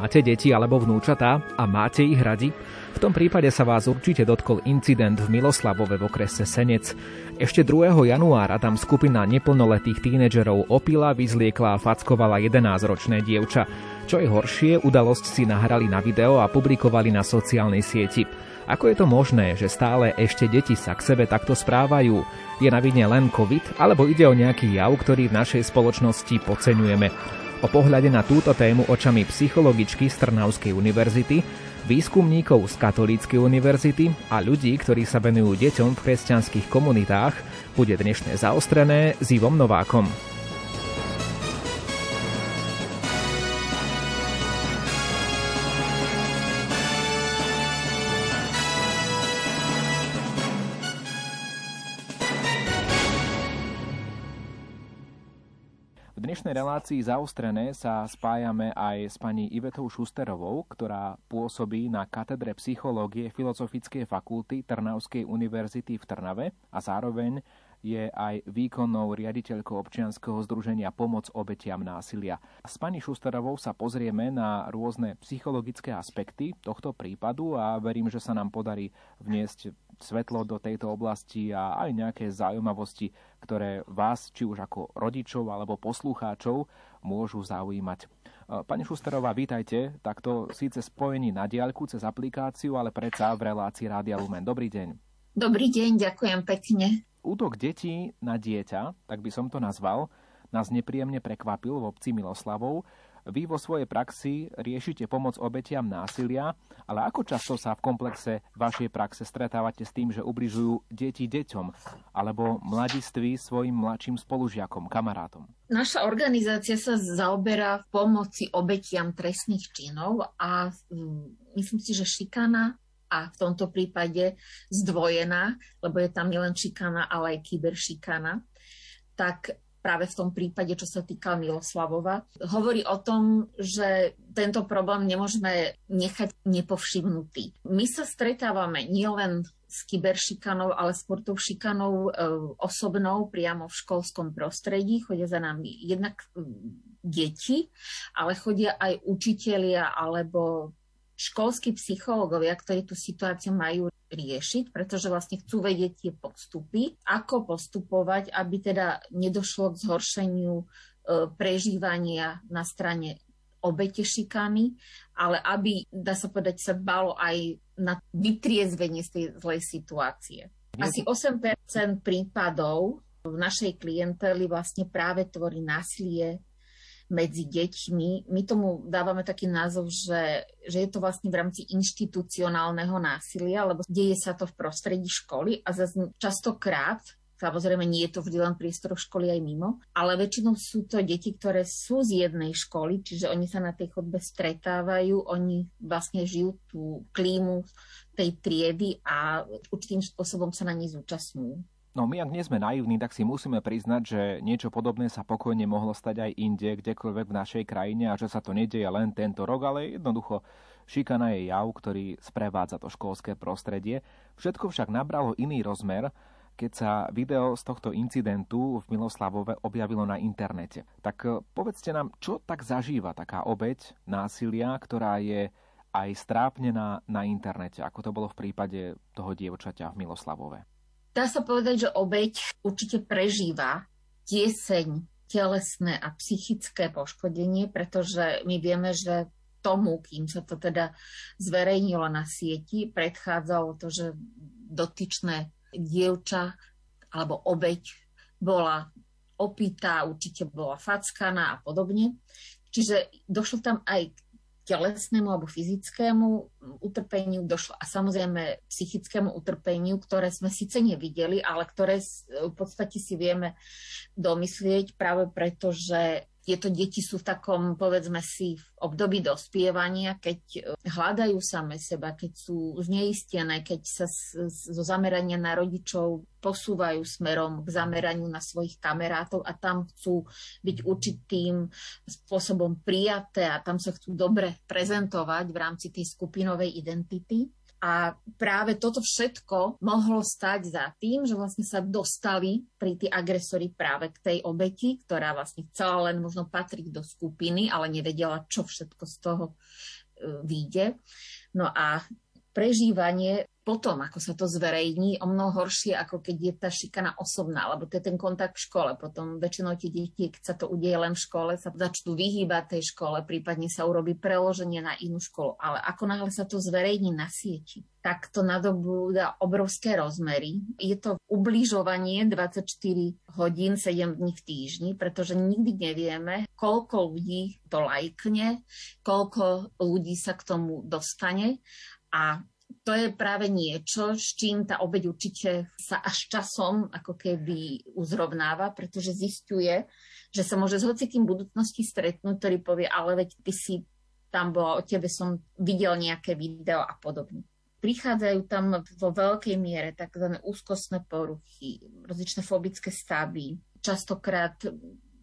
Máte deti alebo vnúčatá a máte ich radi? V tom prípade sa vás určite dotkol incident v Miloslavove v okrese Senec. Ešte 2. januára tam skupina neplnoletých tínedžerov opila, vyzliekla a fackovala 11-ročné dievča. Čo je horšie, udalosť si nahrali na video a publikovali na sociálnej sieti. Ako je to možné, že stále ešte deti sa k sebe takto správajú? Je na vine len COVID, alebo ide o nejaký jav, ktorý v našej spoločnosti podceňujeme? O pohľade na túto tému očami psychologičky z Trnavskej univerzity, výskumníkov z Katolíckej univerzity a ľudí, ktorí sa venujú deťom v kresťanských komunitách, bude dnešné zaostrené s Ivom Novákom. Dnešnej relácii zaostrené sa spájame aj s pani Ivetou Šusterovou, ktorá pôsobí na katedre psychológie Filozofickej fakulty Trnavskej univerzity v Trnave a zároveň je aj výkonnou riaditeľkou občianskeho združenia Pomoc obetiam násilia. S pani Šusterovou sa pozrieme na rôzne psychologické aspekty tohto prípadu a verím, že sa nám podarí vniesť svetlo do tejto oblasti a aj nejaké zaujímavosti, ktoré vás, či už ako rodičov alebo poslucháčov, môžu zaujímať. E, pani Šusterová, vítajte. Takto síce spojení na diaľku cez aplikáciu, ale predsa v relácii Rádia Lumen. Dobrý deň. Dobrý deň, ďakujem pekne. Útok detí na dieťa, tak by som to nazval, nás nepríjemne prekvapil v obci Miloslavov. Vy vo svojej praxi riešite pomoc obetiam násilia, ale ako často sa v komplexe vašej praxe stretávate s tým, že ubližujú deti deťom alebo mladiství svojim mladším spolužiakom, kamarátom? Naša organizácia sa zaoberá v pomoci obetiam trestných činov a mm, myslím si, že šikana a v tomto prípade zdvojená, lebo je tam nielen šikana, ale aj kyberšikana, tak práve v tom prípade, čo sa týka Miloslavova, hovorí o tom, že tento problém nemôžeme nechať nepovšimnutý. My sa stretávame nielen s kyberšikanou, ale s tou šikanou e, osobnou priamo v školskom prostredí. Chodia za nami jednak deti, ale chodia aj učitelia alebo školskí psychológovia, ktorí tú situáciu majú riešiť, pretože vlastne chcú vedieť tie postupy, ako postupovať, aby teda nedošlo k zhoršeniu e, prežívania na strane obete šikany, ale aby, dá sa povedať, sa balo aj na vytriezvenie z tej zlej situácie. Asi 8% prípadov v našej klienteli vlastne práve tvorí násilie medzi deťmi. My tomu dávame taký názov, že, že je to vlastne v rámci inštitucionálneho násilia, lebo deje sa to v prostredí školy a zase častokrát Samozrejme, nie je to vždy len priestor školy aj mimo, ale väčšinou sú to deti, ktoré sú z jednej školy, čiže oni sa na tej chodbe stretávajú, oni vlastne žijú tú klímu tej triedy a určitým spôsobom sa na nej zúčastňujú. No my ak nie sme naivní, tak si musíme priznať, že niečo podobné sa pokojne mohlo stať aj inde, kdekoľvek v našej krajine a že sa to nedieje len tento rok, ale jednoducho šikana je jav, ktorý sprevádza to školské prostredie. Všetko však nabralo iný rozmer, keď sa video z tohto incidentu v Miloslavove objavilo na internete. Tak eh, povedzte nám, čo tak zažíva taká obeď násilia, ktorá je aj strápnená na internete, ako to bolo v prípade toho dievčaťa v Miloslavove. Dá sa povedať, že obeď určite prežíva tieseň telesné a psychické poškodenie, pretože my vieme, že tomu, kým sa to teda zverejnilo na sieti, predchádzalo to, že dotyčné dievča alebo obeď bola opýtá, určite bola fackaná a podobne. Čiže došlo tam aj k telesnému alebo fyzickému utrpeniu došlo. A samozrejme psychickému utrpeniu, ktoré sme síce nevideli, ale ktoré v podstate si vieme domyslieť práve preto, že tieto deti sú v takom, povedzme si, v období dospievania, keď e, hľadajú same seba, keď sú zneistené, keď sa zo zamerania na rodičov posúvajú smerom k zameraniu na svojich kamerátov a tam chcú byť určitým spôsobom prijaté a tam sa chcú dobre prezentovať v rámci tej skupinovej identity A práve toto všetko mohlo stať za tým, že vlastne sa dostali pri tí agresori práve k tej obeti, ktorá vlastne chcela len možno patriť do skupiny, ale nevedela, čo všetko z toho e, vyjde. No a prežívanie potom, ako sa to zverejní, o mnoho horšie, ako keď je tá šikana osobná, lebo to je ten kontakt v škole. Potom väčšinou tie deti, keď sa to udeje len v škole, sa začnú vyhýbať tej škole, prípadne sa urobí preloženie na inú školu. Ale ako náhle sa to zverejní na sieti, tak to nadobúda obrovské rozmery. Je to ubližovanie 24 hodín, 7 dní v týždni, pretože nikdy nevieme, koľko ľudí to lajkne, koľko ľudí sa k tomu dostane a to je práve niečo, s čím tá obeď určite sa až časom ako keby uzrovnáva, pretože zistuje, že sa môže s hocikým budúcnosti stretnúť, ktorý povie, ale veď ty si tam bola, o tebe som videl nejaké video a podobne. Prichádzajú tam vo veľkej miere tzv. úzkostné poruchy, rozličné fobické stavy, častokrát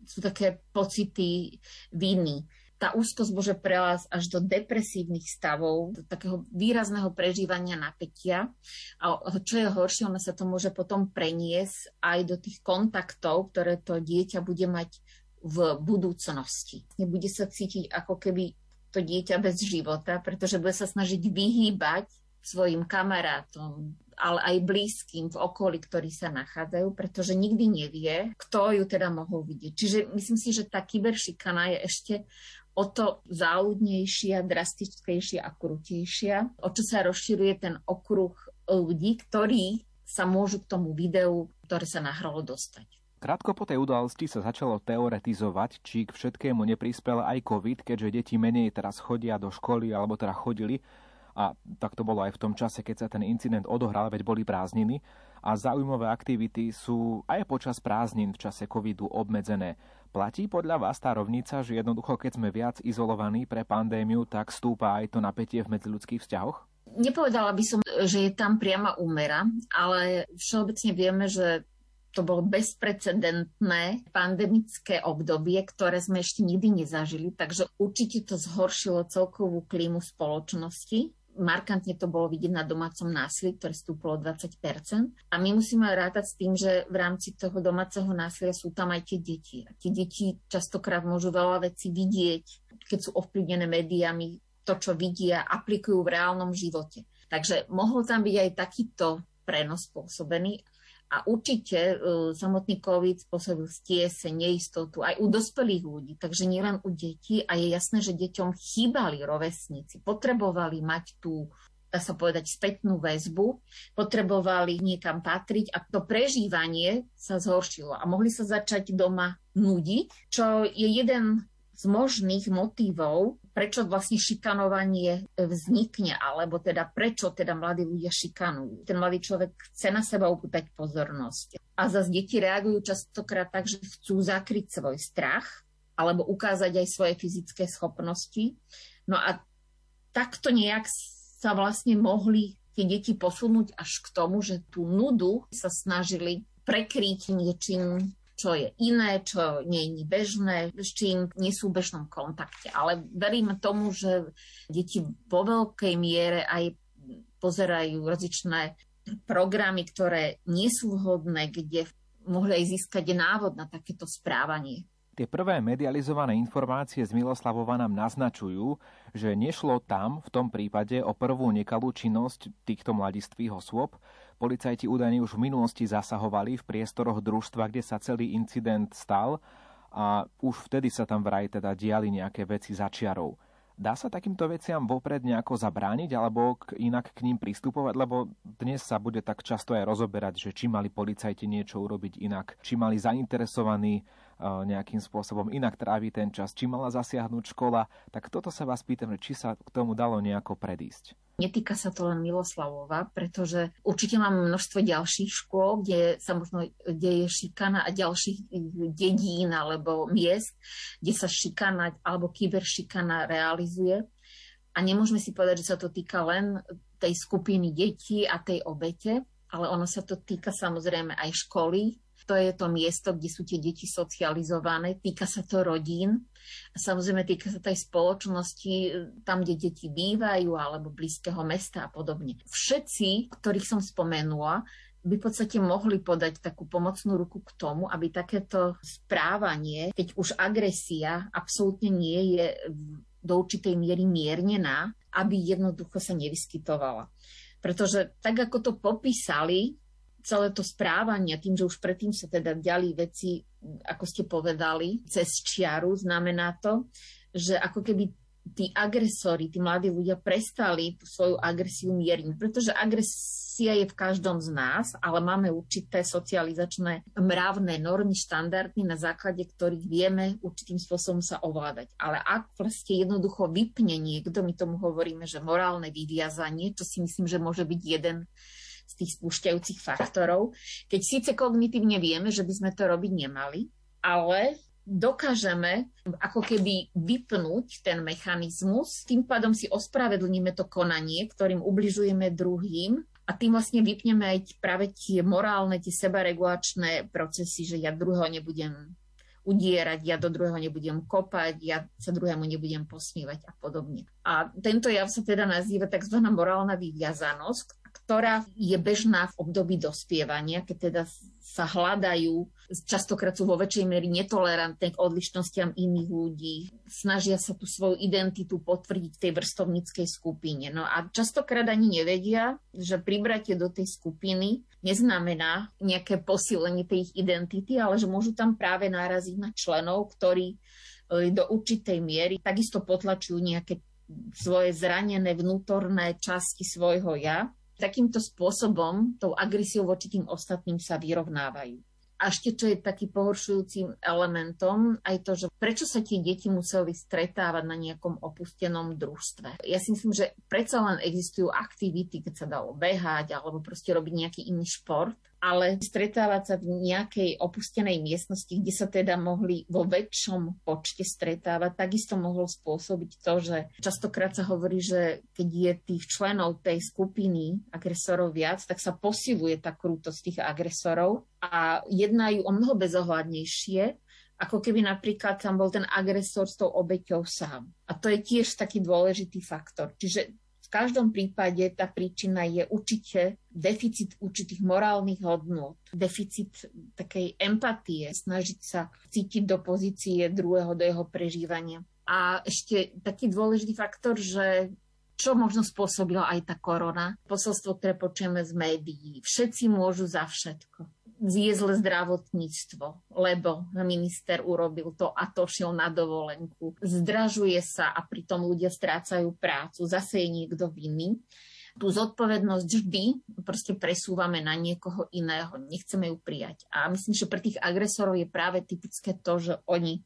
sú také pocity viny, tá úzkosť môže prelásť až do depresívnych stavov, do takého výrazného prežívania napätia. A čo je horšie, ono sa to môže potom preniesť aj do tých kontaktov, ktoré to dieťa bude mať v budúcnosti. Nebude sa cítiť ako keby to dieťa bez života, pretože bude sa snažiť vyhýbať svojim kamarátom, ale aj blízkym v okolí, ktorí sa nachádzajú, pretože nikdy nevie, kto ju teda mohol vidieť. Čiže myslím si, že tá kyberšikana je ešte o to záľudnejšia, drastickejšia a krutejšia, o čo sa rozširuje ten okruh ľudí, ktorí sa môžu k tomu videu, ktoré sa nahralo, dostať. Krátko po tej udalosti sa začalo teoretizovať, či k všetkému neprispel aj COVID, keďže deti menej teraz chodia do školy, alebo teda chodili a tak to bolo aj v tom čase, keď sa ten incident odohral, veď boli prázdniny a zaujímavé aktivity sú aj počas prázdnin v čase covidu obmedzené. Platí podľa vás tá rovnica, že jednoducho keď sme viac izolovaní pre pandémiu, tak stúpa aj to napätie v medziľudských vzťahoch? Nepovedala by som, že je tam priama úmera, ale všeobecne vieme, že to bolo bezprecedentné pandemické obdobie, ktoré sme ešte nikdy nezažili, takže určite to zhoršilo celkovú klímu spoločnosti markantne to bolo vidieť na domácom násilí, ktoré stúplo 20% A my musíme rátať s tým, že v rámci toho domáceho násilia sú tam aj tie deti. A tie deti častokrát môžu veľa vecí vidieť, keď sú ovplyvnené médiami, to, čo vidia, aplikujú v reálnom živote. Takže mohol tam byť aj takýto prenos spôsobený a určite uh, samotný COVID spôsobil stiese, neistotu aj u dospelých ľudí, takže nielen u detí. A je jasné, že deťom chýbali rovesníci, potrebovali mať tú dá sa povedať, spätnú väzbu, potrebovali niekam patriť. A to prežívanie sa zhoršilo. A mohli sa začať doma nudiť, čo je jeden z možných motívov, prečo vlastne šikanovanie vznikne, alebo teda prečo teda mladí ľudia šikanujú. Ten mladý človek chce na seba upútať pozornosť. A zase deti reagujú častokrát tak, že chcú zakryť svoj strach, alebo ukázať aj svoje fyzické schopnosti. No a takto nejak sa vlastne mohli tie deti posunúť až k tomu, že tú nudu sa snažili prekryť niečím čo je iné, čo nie je bežné, s čím nie sú v bežnom kontakte. Ale veríme tomu, že deti vo veľkej miere aj pozerajú rozličné programy, ktoré nie sú vhodné, kde mohli aj získať návod na takéto správanie. Tie prvé medializované informácie z Miloslavova nám naznačujú, že nešlo tam v tom prípade o prvú nekalú činnosť týchto mladistvých osôb. Policajti údajne už v minulosti zasahovali v priestoroch družstva, kde sa celý incident stal a už vtedy sa tam vraj teda diali nejaké veci za čiarou. Dá sa takýmto veciam vopred nejako zabrániť alebo k, inak k ním pristupovať? Lebo dnes sa bude tak často aj rozoberať, že či mali policajti niečo urobiť inak, či mali zainteresovaní nejakým spôsobom inak tráviť ten čas, či mala zasiahnuť škola. Tak toto sa vás pýtam, či sa k tomu dalo nejako predísť. Netýka sa to len Miloslavova, pretože určite máme množstvo ďalších škôl, kde sa možno deje šikana a ďalších dedín alebo miest, kde sa šikana alebo kyberšikana realizuje. A nemôžeme si povedať, že sa to týka len tej skupiny detí a tej obete, ale ono sa to týka samozrejme aj školy, to je to miesto, kde sú tie deti socializované, týka sa to rodín. A samozrejme týka sa aj spoločnosti, tam, kde deti bývajú, alebo blízkeho mesta a podobne. Všetci, ktorých som spomenula, by v podstate mohli podať takú pomocnú ruku k tomu, aby takéto správanie, keď už agresia absolútne nie je do určitej miery miernená, aby jednoducho sa nevyskytovala. Pretože tak, ako to popísali, celé to správanie, tým, že už predtým sa teda diali veci, ako ste povedali, cez čiaru, znamená to, že ako keby tí agresori, tí mladí ľudia prestali tú svoju agresiu mierniť, pretože agresia je v každom z nás, ale máme určité socializačné mravné normy, štandardy, na základe ktorých vieme určitým spôsobom sa ovládať. Ale ak vlastne jednoducho vypne niekto, my tomu hovoríme, že morálne vyviazanie, čo si myslím, že môže byť jeden z tých spúšťajúcich faktorov, keď síce kognitívne vieme, že by sme to robiť nemali, ale dokážeme ako keby vypnúť ten mechanizmus, tým pádom si ospravedlníme to konanie, ktorým ubližujeme druhým a tým vlastne vypneme aj práve tie morálne, tie sebaregulačné procesy, že ja druhého nebudem udierať, ja do druhého nebudem kopať, ja sa druhému nebudem posmívať a podobne. A tento jav sa teda nazýva tzv. morálna vyviazanosť, ktorá je bežná v období dospievania, keď teda sa hľadajú, častokrát sú vo väčšej miery netolerantné k odlišnostiam iných ľudí, snažia sa tú svoju identitu potvrdiť v tej vrstovníckej skupine. No a častokrát ani nevedia, že pribratie do tej skupiny neznamená nejaké posilenie tej ich identity, ale že môžu tam práve náraziť na členov, ktorí e, do určitej miery takisto potlačujú nejaké svoje zranené vnútorné časti svojho ja takýmto spôsobom, tou agresiou voči tým ostatným sa vyrovnávajú. A ešte, čo je taký pohoršujúcim elementom, aj to, že prečo sa tie deti museli stretávať na nejakom opustenom družstve. Ja si myslím, že predsa len existujú aktivity, keď sa dalo behať alebo proste robiť nejaký iný šport, ale stretávať sa v nejakej opustenej miestnosti, kde sa teda mohli vo väčšom počte stretávať, takisto mohlo spôsobiť to, že častokrát sa hovorí, že keď je tých členov tej skupiny agresorov viac, tak sa posiluje tá krútosť tých agresorov a jednajú o mnoho bezohľadnejšie, ako keby napríklad tam bol ten agresor s tou obeťou sám. A to je tiež taký dôležitý faktor. Čiže v každom prípade tá príčina je určite deficit určitých morálnych hodnôt, deficit takej empatie, snažiť sa cítiť do pozície druhého, do jeho prežívania. A ešte taký dôležitý faktor, že čo možno spôsobila aj tá korona. Posolstvo, ktoré počujeme z médií. Všetci môžu za všetko je zdravotníctvo, lebo minister urobil to a to šiel na dovolenku. Zdražuje sa a pritom ľudia strácajú prácu. Zase je niekto vinný. Tú zodpovednosť vždy proste presúvame na niekoho iného. Nechceme ju prijať. A myslím, že pre tých agresorov je práve typické to, že oni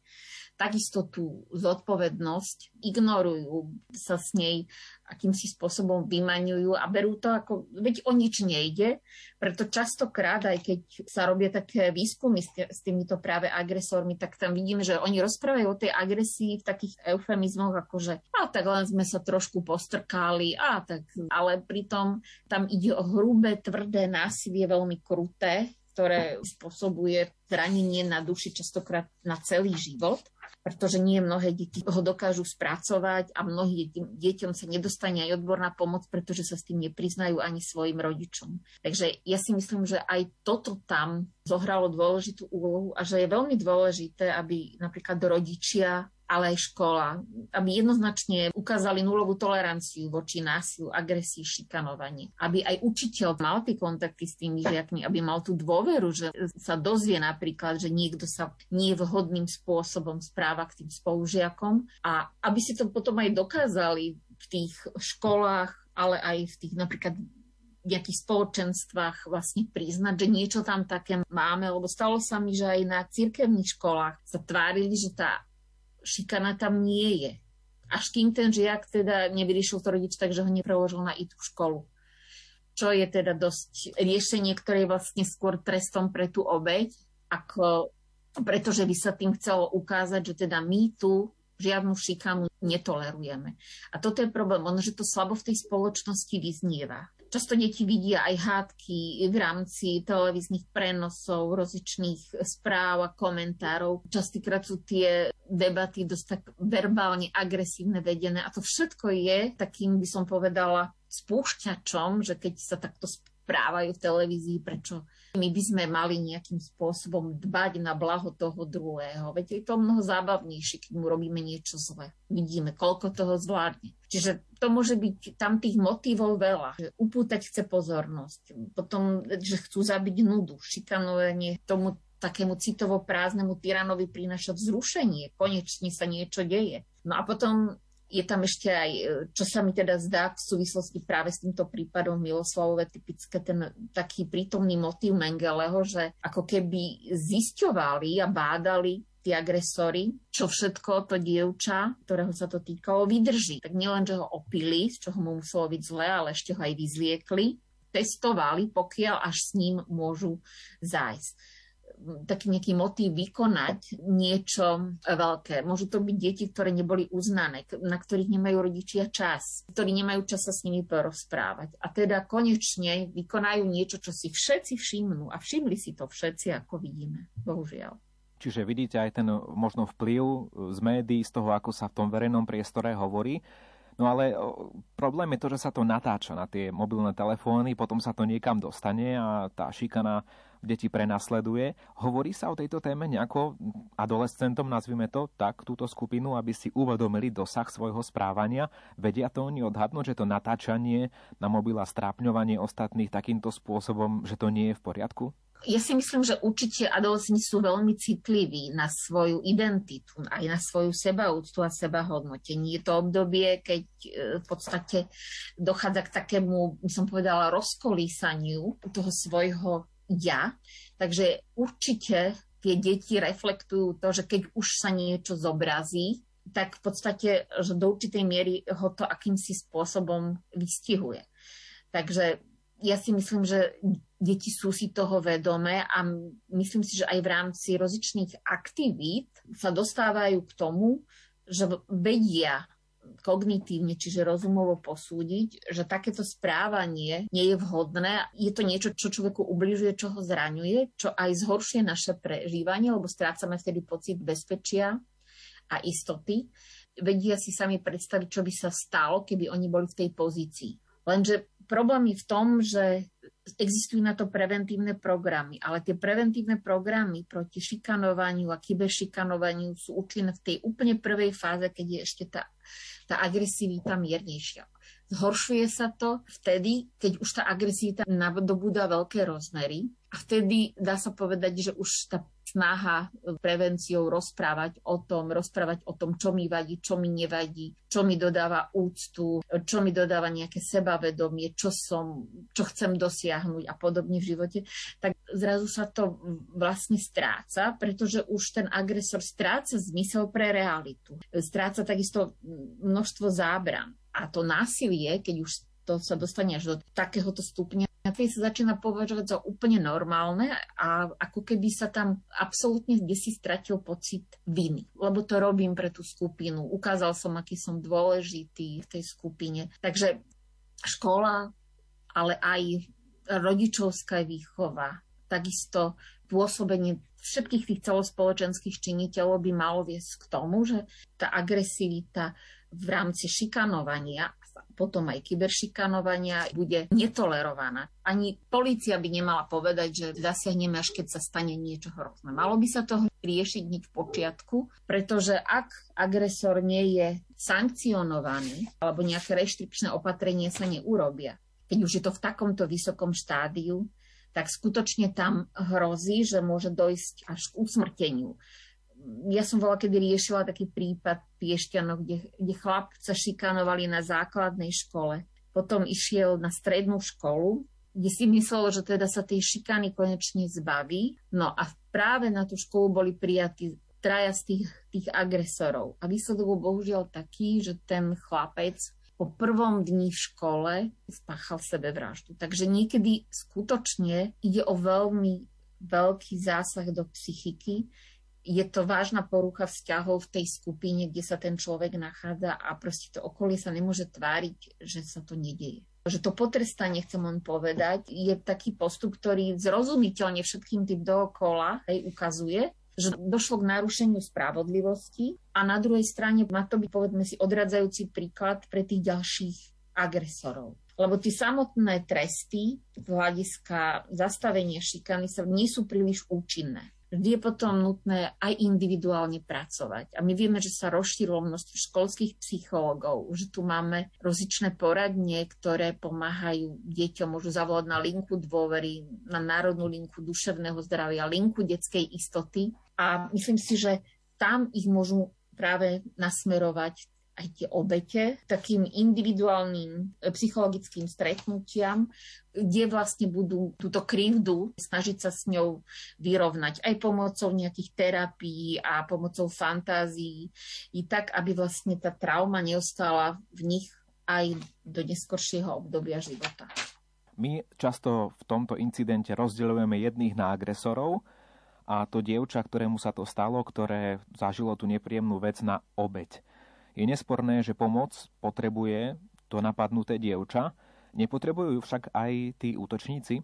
takisto tú zodpovednosť ignorujú, sa s nej akýmsi spôsobom vymaňujú a berú to ako, veď o nič nejde, preto častokrát, aj keď sa robia také výskumy s, týmito práve agresormi, tak tam vidíme, že oni rozprávajú o tej agresii v takých eufemizmoch, ako že a tak len sme sa trošku postrkali, a tak, ale pritom tam ide o hrubé, tvrdé násilie, veľmi kruté, ktoré spôsobuje zranenie na duši častokrát na celý život pretože nie mnohé deti ho dokážu spracovať a mnohým deťom sa nedostane aj odborná pomoc, pretože sa s tým nepriznajú ani svojim rodičom. Takže ja si myslím, že aj toto tam zohralo dôležitú úlohu a že je veľmi dôležité, aby napríklad rodičia ale aj škola, aby jednoznačne ukázali nulovú toleranciu voči násilu, agresii, šikanovanie. Aby aj učiteľ mal tie kontakty s tými žiakmi, aby mal tú dôveru, že sa dozvie napríklad, že niekto sa nie vhodným spôsobom správa k tým spolužiakom a aby si to potom aj dokázali v tých školách, ale aj v tých napríklad nejakých spoločenstvách vlastne priznať, že niečo tam také máme, lebo stalo sa mi, že aj na cirkevných školách sa tvárili, že tá šikana tam nie je. Až kým ten žiak teda nevyriešil to rodič tak, že ho nepreložil na itú školu. Čo je teda dosť riešenie, ktoré je vlastne skôr trestom pre tú obeď, ako pretože by sa tým chcelo ukázať, že teda my tu žiadnu šikanu netolerujeme. A toto je problém, ono, že to slabo v tej spoločnosti vyznieva. Často deti vidia aj hádky v rámci televíznych prenosov, rozličných správ a komentárov. Častokrát sú tie debaty dosť tak verbálne agresívne vedené a to všetko je takým, by som povedala, spúšťačom, že keď sa takto správajú v televízii, prečo my by sme mali nejakým spôsobom dbať na blaho toho druhého. Veď je to mnoho zábavnejšie, keď mu robíme niečo zle. Vidíme, koľko toho zvládne. Čiže to môže byť tam tých motivov veľa. Že upútať chce pozornosť. Potom, že chcú zabiť nudu, šikanovanie tomu takému citovo prázdnemu tyranovi prináša vzrušenie. Konečne sa niečo deje. No a potom je tam ešte aj, e, čo sa mi teda zdá v súvislosti práve s týmto prípadom Miloslavové, typické ten taký prítomný motív Mengeleho, že ako keby zisťovali a bádali tí agresori, čo všetko to dievča, ktorého sa to týkalo, vydrží. Tak nielen, že ho opili, z čoho mu muselo byť zle, ale ešte ho aj vyzliekli, testovali, pokiaľ až s ním môžu zájsť taký nejaký motív vykonať niečo veľké. Môžu to byť deti, ktoré neboli uznané, na ktorých nemajú rodičia čas, ktorí nemajú čas sa s nimi porozprávať. A teda konečne vykonajú niečo, čo si všetci všimnú. A všimli si to všetci, ako vidíme. Bohužiaľ. Čiže vidíte aj ten možno vplyv z médií, z toho, ako sa v tom verejnom priestore hovorí. No ale problém je to, že sa to natáča na tie mobilné telefóny, potom sa to niekam dostane a tá šikana deti prenasleduje. Hovorí sa o tejto téme nejako adolescentom, nazvime to tak, túto skupinu, aby si uvedomili dosah svojho správania? Vedia to oni odhadnúť, že to natáčanie na mobil a strápňovanie ostatných takýmto spôsobom, že to nie je v poriadku? Ja si myslím, že určite adolescenti sú veľmi citliví na svoju identitu, aj na svoju sebaúctu a sebahodnotenie. Je to obdobie, keď e, v podstate dochádza k takému, by som povedala, rozkolísaniu toho svojho ja. Takže určite tie deti reflektujú to, že keď už sa niečo zobrazí, tak v podstate, že do určitej miery ho to akýmsi spôsobom vystihuje. Takže ja si myslím, že deti sú si toho vedomé a myslím si, že aj v rámci rozličných aktivít sa dostávajú k tomu, že vedia kognitívne, čiže rozumovo posúdiť, že takéto správanie nie je vhodné. Je to niečo, čo človeku ubližuje, čo ho zraňuje, čo aj zhoršuje naše prežívanie, lebo strácame vtedy pocit bezpečia a istoty. Vedia si sami predstaviť, čo by sa stalo, keby oni boli v tej pozícii. Lenže problém je v tom, že existujú na to preventívne programy, ale tie preventívne programy proti šikanovaniu a kyberšikanovaniu sú účinné v tej úplne prvej fáze, keď je ešte tá tá agresivita miernejšia. Zhoršuje sa to vtedy, keď už tá agresivita nadobúda veľké rozmery a vtedy dá sa povedať, že už tá snaha prevenciou rozprávať o tom, rozprávať o tom, čo mi vadí, čo mi nevadí, čo mi dodáva úctu, čo mi dodáva nejaké sebavedomie, čo som, čo chcem dosiahnuť a podobne v živote, tak zrazu sa to vlastne stráca, pretože už ten agresor stráca zmysel pre realitu. Stráca takisto množstvo zábran. A to násilie, keď už to sa dostane až do takéhoto stupňa, keď sa začína považovať za úplne normálne a ako keby sa tam absolútne kde si stratil pocit viny. Lebo to robím pre tú skupinu. Ukázal som, aký som dôležitý v tej skupine. Takže škola, ale aj rodičovská výchova, takisto pôsobenie všetkých tých celospoločenských činiteľov by malo viesť k tomu, že tá agresivita v rámci šikanovania potom aj kyberšikanovania bude netolerovaná. Ani policia by nemala povedať, že zasiahneme až keď sa stane niečo hrozné. Malo by sa to riešiť hneď v počiatku, pretože ak agresor nie je sankcionovaný alebo nejaké reštrikčné opatrenie sa neurobia, keď už je to v takomto vysokom štádiu, tak skutočne tam hrozí, že môže dojsť až k usmrteniu ja som bola, kedy riešila taký prípad Piešťanov, kde, kde chlapca šikanovali na základnej škole. Potom išiel na strednú školu, kde si myslel, že teda sa tej šikany konečne zbaví. No a práve na tú školu boli prijatí traja z tých, tých agresorov. A výsledok bol bohužiaľ taký, že ten chlapec po prvom dni v škole spáchal sebevraždu. Takže niekedy skutočne ide o veľmi veľký zásah do psychiky, je to vážna porucha vzťahov v tej skupine, kde sa ten človek nachádza a proste to okolie sa nemôže tváriť, že sa to nedieje. že to potrestanie, chcem len povedať, je taký postup, ktorý zrozumiteľne všetkým tým dookola hej, ukazuje, že došlo k narušeniu spravodlivosti a na druhej strane má to byť, povedzme si, odradzajúci príklad pre tých ďalších agresorov. Lebo tie samotné tresty z hľadiska zastavenia šikany sa nie sú príliš účinné je potom nutné aj individuálne pracovať. A my vieme, že sa rozšírilo množstvo školských psychológov, že tu máme rozličné poradne, ktoré pomáhajú deťom, môžu zavolať na linku dôvery, na národnú linku duševného zdravia, linku detskej istoty. A myslím si, že tam ich môžu práve nasmerovať aj tie obete takým individuálnym e, psychologickým stretnutiam, kde vlastne budú túto krivdu snažiť sa s ňou vyrovnať aj pomocou nejakých terapií a pomocou fantázií, i tak, aby vlastne tá trauma neostala v nich aj do neskoršieho obdobia života. My často v tomto incidente rozdeľujeme jedných na agresorov a to dievča, ktorému sa to stalo, ktoré zažilo tú nepríjemnú vec na obeď. Je nesporné, že pomoc potrebuje to napadnuté dievča, nepotrebujú však aj tí útočníci?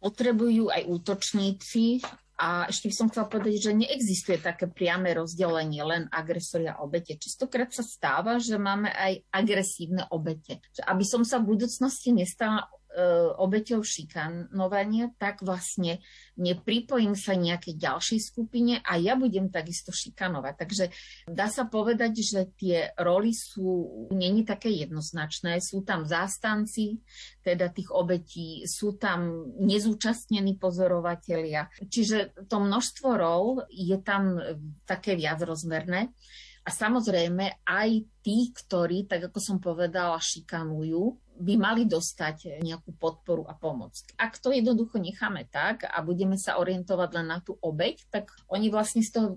Potrebujú aj útočníci a ešte by som chcela povedať, že neexistuje také priame rozdelenie len agresori a obete. Čistokrát sa stáva, že máme aj agresívne obete. Aby som sa v budúcnosti nestala obeťou šikanovania, tak vlastne nepripojím sa nejakej ďalšej skupine a ja budem takisto šikanovať. Takže dá sa povedať, že tie roly sú není také jednoznačné. Sú tam zástanci, teda tých obetí, sú tam nezúčastnení pozorovatelia. Čiže to množstvo rol je tam také viacrozmerné. A samozrejme aj tí, ktorí, tak ako som povedala, šikanujú, by mali dostať nejakú podporu a pomoc. Ak to jednoducho necháme tak a budeme sa orientovať len na tú obeď, tak oni vlastne z toho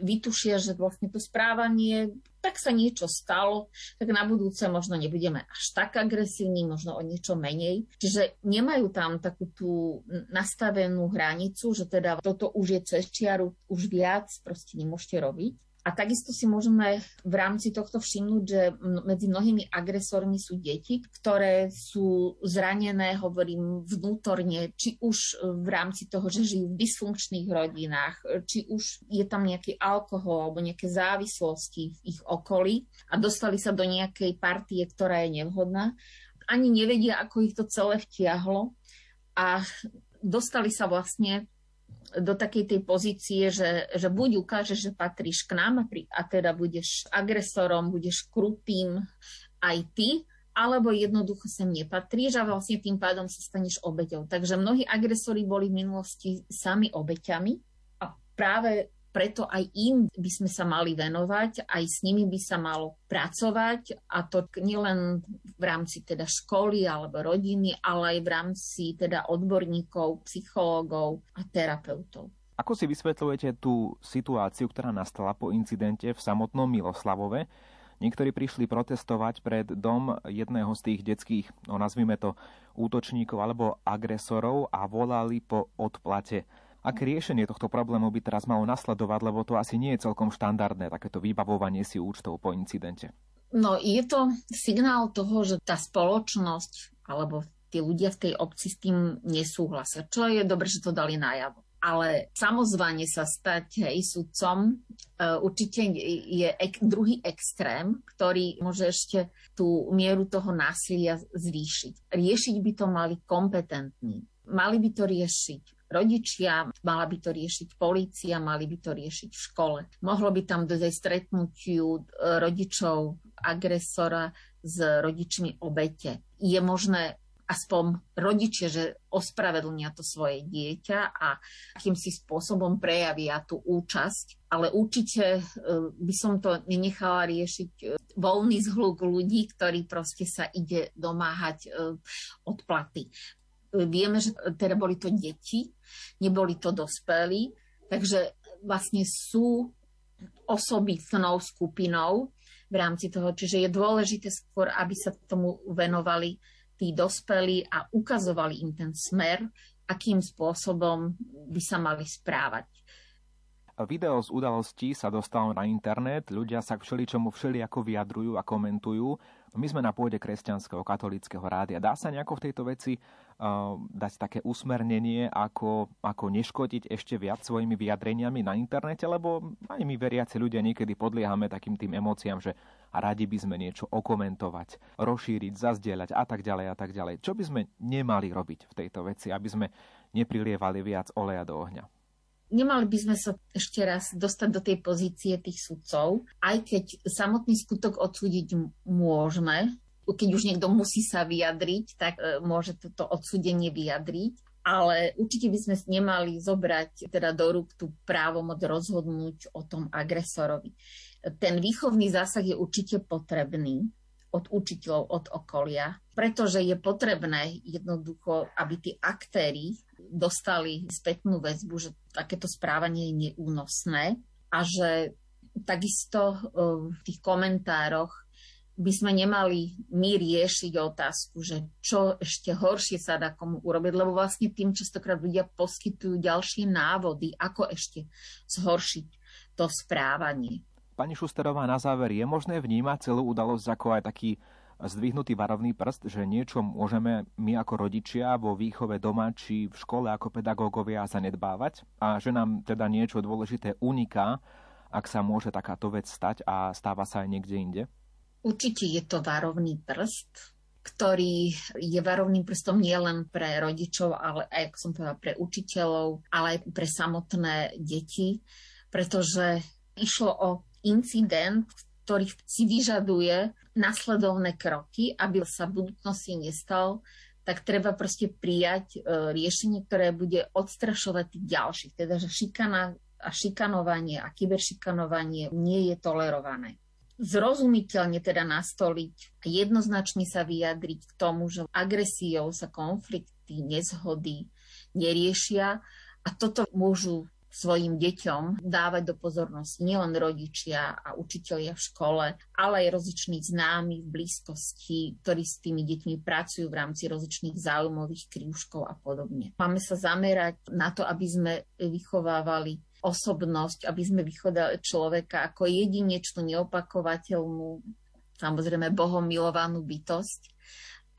vytušia, že vlastne to správanie, tak sa niečo stalo, tak na budúce možno nebudeme až tak agresívni, možno o niečo menej. Čiže nemajú tam takú tú nastavenú hranicu, že teda toto už je cez čiaru, už viac proste nemôžete robiť. A takisto si môžeme v rámci tohto všimnúť, že medzi mnohými agresormi sú deti, ktoré sú zranené, hovorím, vnútorne, či už v rámci toho, že žijú v dysfunkčných rodinách, či už je tam nejaký alkohol alebo nejaké závislosti v ich okolí a dostali sa do nejakej partie, ktorá je nevhodná. Ani nevedia, ako ich to celé vtiahlo a dostali sa vlastne do takej tej pozície, že, že buď ukážeš, že patríš k nám a, teda budeš agresorom, budeš krutým aj ty, alebo jednoducho sem nepatríš a vlastne tým pádom sa staneš obeťou. Takže mnohí agresori boli v minulosti sami obeťami a práve preto aj im by sme sa mali venovať, aj s nimi by sa malo pracovať a to nielen v rámci teda školy alebo rodiny, ale aj v rámci teda odborníkov, psychológov a terapeutov. Ako si vysvetľujete tú situáciu, ktorá nastala po incidente v samotnom Miloslavove? Niektorí prišli protestovať pred dom jedného z tých detských, no nazvime to, útočníkov alebo agresorov a volali po odplate. Aké riešenie tohto problému by teraz malo nasledovať, lebo to asi nie je celkom štandardné, takéto vybavovanie si účtov po incidente? No je to signál toho, že tá spoločnosť alebo tí ľudia v tej obci s tým nesúhlasia. Čo je dobre, že to dali najavo. Ale samozvanie sa stať hej, sudcom e, určite je ek, druhý extrém, ktorý môže ešte tú mieru toho násilia zvýšiť. Riešiť by to mali kompetentní. Mali by to riešiť rodičia, mala by to riešiť polícia, mali by to riešiť v škole. Mohlo by tam dojsť stretnutiu e, rodičov agresora s rodičmi obete. Je možné aspoň rodičia, že ospravedlnia to svoje dieťa a akýmsi spôsobom prejavia tú účasť. Ale určite e, by som to nenechala riešiť e, voľný zhluk ľudí, ktorí proste sa ide domáhať odplaty. Vieme, že teda boli to deti, neboli to dospelí, takže vlastne sú osobitnou skupinou v rámci toho, čiže je dôležité skôr, aby sa tomu venovali tí dospelí a ukazovali im ten smer, akým spôsobom by sa mali správať. Video z udalostí sa dostalo na internet, ľudia sa k všeličomu všelijako vyjadrujú a komentujú. My sme na pôde kresťanského katolického rádia. Dá sa nejako v tejto veci uh, dať také usmernenie, ako, ako neškodiť ešte viac svojimi vyjadreniami na internete, lebo aj my veriaci ľudia niekedy podliehame takým tým emóciám, že radi by sme niečo okomentovať, rozšíriť, zazdieľať a tak ďalej a tak ďalej. Čo by sme nemali robiť v tejto veci, aby sme neprilievali viac oleja do ohňa? Nemali by sme sa ešte raz dostať do tej pozície tých sudcov, aj keď samotný skutok odsúdiť môžeme, keď už niekto musí sa vyjadriť, tak e, môže toto odsúdenie vyjadriť. Ale určite by sme nemali zobrať teda do rúk tú právomoc rozhodnúť o tom agresorovi. Ten výchovný zásah je určite potrebný, od učiteľov, od okolia, pretože je potrebné jednoducho, aby tí aktéry dostali spätnú väzbu, že takéto správanie je neúnosné a že takisto v tých komentároch by sme nemali my riešiť otázku, že čo ešte horšie sa dá komu urobiť, lebo vlastne tým častokrát ľudia poskytujú ďalšie návody, ako ešte zhoršiť to správanie. Pani Šusterová, na záver, je možné vnímať celú udalosť ako aj taký zdvihnutý varovný prst, že niečo môžeme my ako rodičia vo výchove doma či v škole ako pedagógovia zanedbávať a že nám teda niečo dôležité uniká, ak sa môže takáto vec stať a stáva sa aj niekde inde? Určite je to varovný prst, ktorý je varovným prstom nielen pre rodičov, ale aj, ako som povedala, pre učiteľov, ale aj pre samotné deti, pretože išlo o incident, ktorý si vyžaduje nasledovné kroky, aby sa v budúcnosti nestal, tak treba proste prijať e, riešenie, ktoré bude odstrašovať tých ďalších. Teda, že šikana a šikanovanie a kyberšikanovanie nie je tolerované. Zrozumiteľne teda nastoliť a jednoznačne sa vyjadriť k tomu, že agresiou sa konflikty, nezhody neriešia a toto môžu svojim deťom dávať do pozornosti nielen rodičia a učitelia v škole, ale aj rozliční známi v blízkosti, ktorí s tými deťmi pracujú v rámci rozličných záujmových krúžkov a podobne. Máme sa zamerať na to, aby sme vychovávali osobnosť, aby sme vychovali človeka ako jedinečnú, neopakovateľnú, samozrejme Bohom milovanú bytosť,